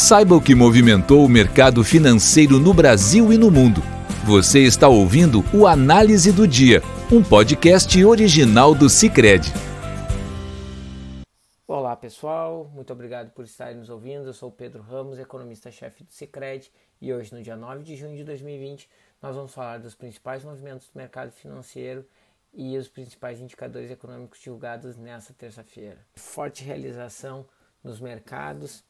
Saiba o que movimentou o mercado financeiro no Brasil e no mundo. Você está ouvindo o Análise do Dia, um podcast original do Cicred. Olá pessoal, muito obrigado por estarem nos ouvindo. Eu sou Pedro Ramos, economista-chefe do Cicred, e hoje, no dia 9 de junho de 2020, nós vamos falar dos principais movimentos do mercado financeiro e os principais indicadores econômicos divulgados nessa terça-feira. Forte realização nos mercados.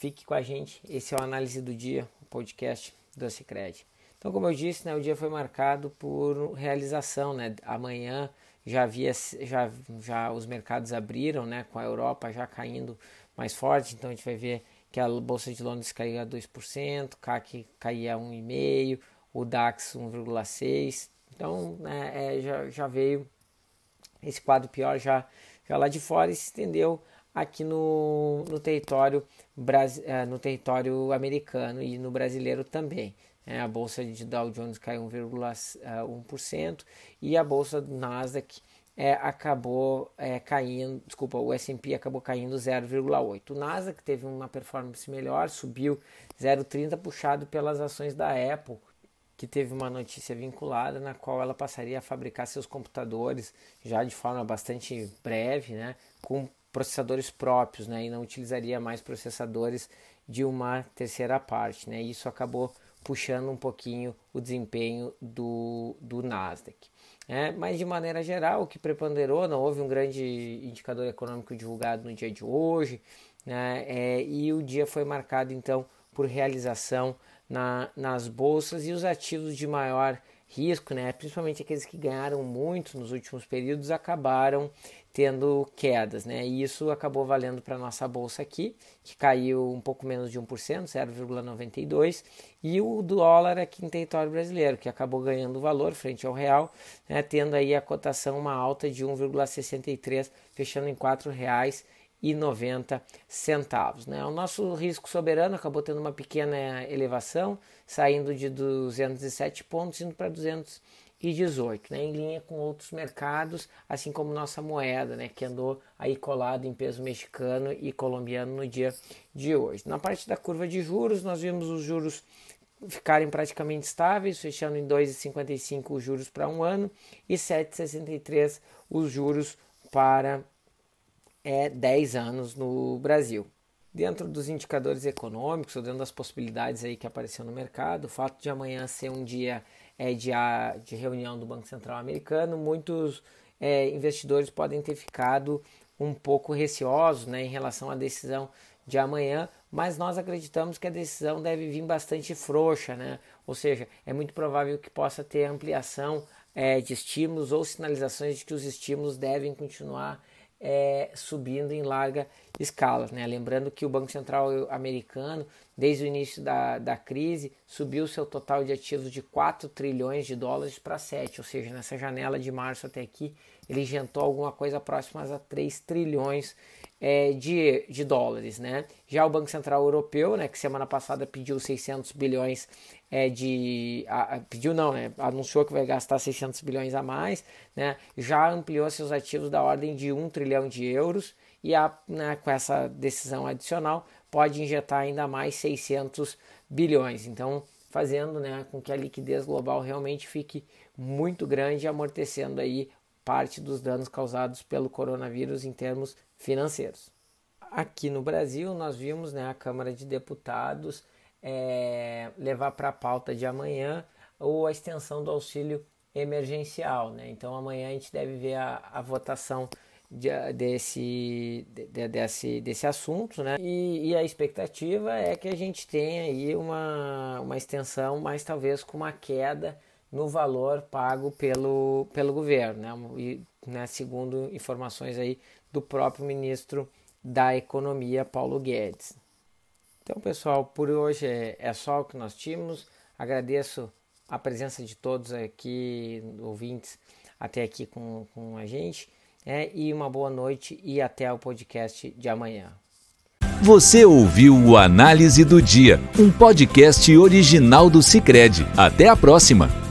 Fique com a gente. Esse é o Análise do Dia, o podcast do Cicred. Então, como eu disse, né, o dia foi marcado por realização. Né? Amanhã já havia, já, já os mercados abriram, né, com a Europa já caindo mais forte. Então, a gente vai ver que a Bolsa de Londres caía 2%, CAC caía 1,5%, o DAX 1,6%. Então, né, é, já, já veio esse quadro pior já, já lá de fora e se estendeu aqui no, no, território, é, no território americano e no brasileiro também. É, a bolsa de Dow Jones caiu 1,1% e a bolsa do Nasdaq é, acabou é, caindo, desculpa, o S&P acabou caindo 0,8. O Nasdaq teve uma performance melhor, subiu 0,30 puxado pelas ações da Apple, que teve uma notícia vinculada na qual ela passaria a fabricar seus computadores já de forma bastante breve, né, com processadores próprios, né, e não utilizaria mais processadores de uma terceira parte, né. Isso acabou puxando um pouquinho o desempenho do, do Nasdaq. É, mas de maneira geral, o que preponderou, não houve um grande indicador econômico divulgado no dia de hoje, né, é, e o dia foi marcado então por realização na, nas bolsas e os ativos de maior risco, né, principalmente aqueles que ganharam muito nos últimos períodos, acabaram tendo quedas, né? E isso acabou valendo para nossa bolsa aqui, que caiu um pouco menos de 1%, 0,92, e o dólar aqui em território brasileiro, que acabou ganhando valor frente ao real, né? tendo aí a cotação uma alta de 1,63, fechando em R$ 4,00 e 90 centavos. Né? O nosso risco soberano acabou tendo uma pequena elevação, saindo de 207 pontos indo para 218, né? em linha com outros mercados, assim como nossa moeda, né? que andou aí colado em peso mexicano e colombiano no dia de hoje. Na parte da curva de juros, nós vimos os juros ficarem praticamente estáveis, fechando em 2,55 os juros para um ano e 7,63 os juros para é 10 anos no Brasil. Dentro dos indicadores econômicos, ou dentro das possibilidades aí que apareceu no mercado, o fato de amanhã ser um dia é, de, de reunião do Banco Central americano, muitos é, investidores podem ter ficado um pouco receosos né, em relação à decisão de amanhã, mas nós acreditamos que a decisão deve vir bastante frouxa, né? ou seja, é muito provável que possa ter ampliação é, de estímulos ou sinalizações de que os estímulos devem continuar é, subindo em larga escala. Né? Lembrando que o Banco Central americano, desde o início da, da crise, subiu seu total de ativos de 4 trilhões de dólares para 7, ou seja, nessa janela de março até aqui, ele jantou alguma coisa próxima a 3 trilhões é, de, de dólares. Né? Já o Banco Central Europeu, né, que semana passada pediu 600 bilhões é, de. A, a, pediu não, né? Anunciou que vai gastar 600 bilhões a mais, né? Já ampliou seus ativos da ordem de 1 trilhão de euros e a, né, com essa decisão adicional pode injetar ainda mais 600 bilhões. Então, fazendo né, com que a liquidez global realmente fique muito grande, amortecendo aí parte dos danos causados pelo coronavírus em termos financeiros. Aqui no Brasil, nós vimos né, a Câmara de Deputados é, levar para a pauta de amanhã ou a extensão do auxílio emergencial. Né? Então amanhã a gente deve ver a, a votação de, desse, de, desse, desse assunto, né? E, e, a expectativa é que a gente tenha aí uma, uma extensão, mas talvez com uma queda no valor pago pelo, pelo governo, né? E, né, segundo informações aí do próprio ministro da Economia, Paulo Guedes. Então, pessoal, por hoje é, é só o que nós tínhamos. Agradeço a presença de todos aqui, ouvintes, até aqui com, com a gente. É, e uma boa noite e até o podcast de amanhã. Você ouviu o Análise do Dia, um podcast original do Cicred. Até a próxima!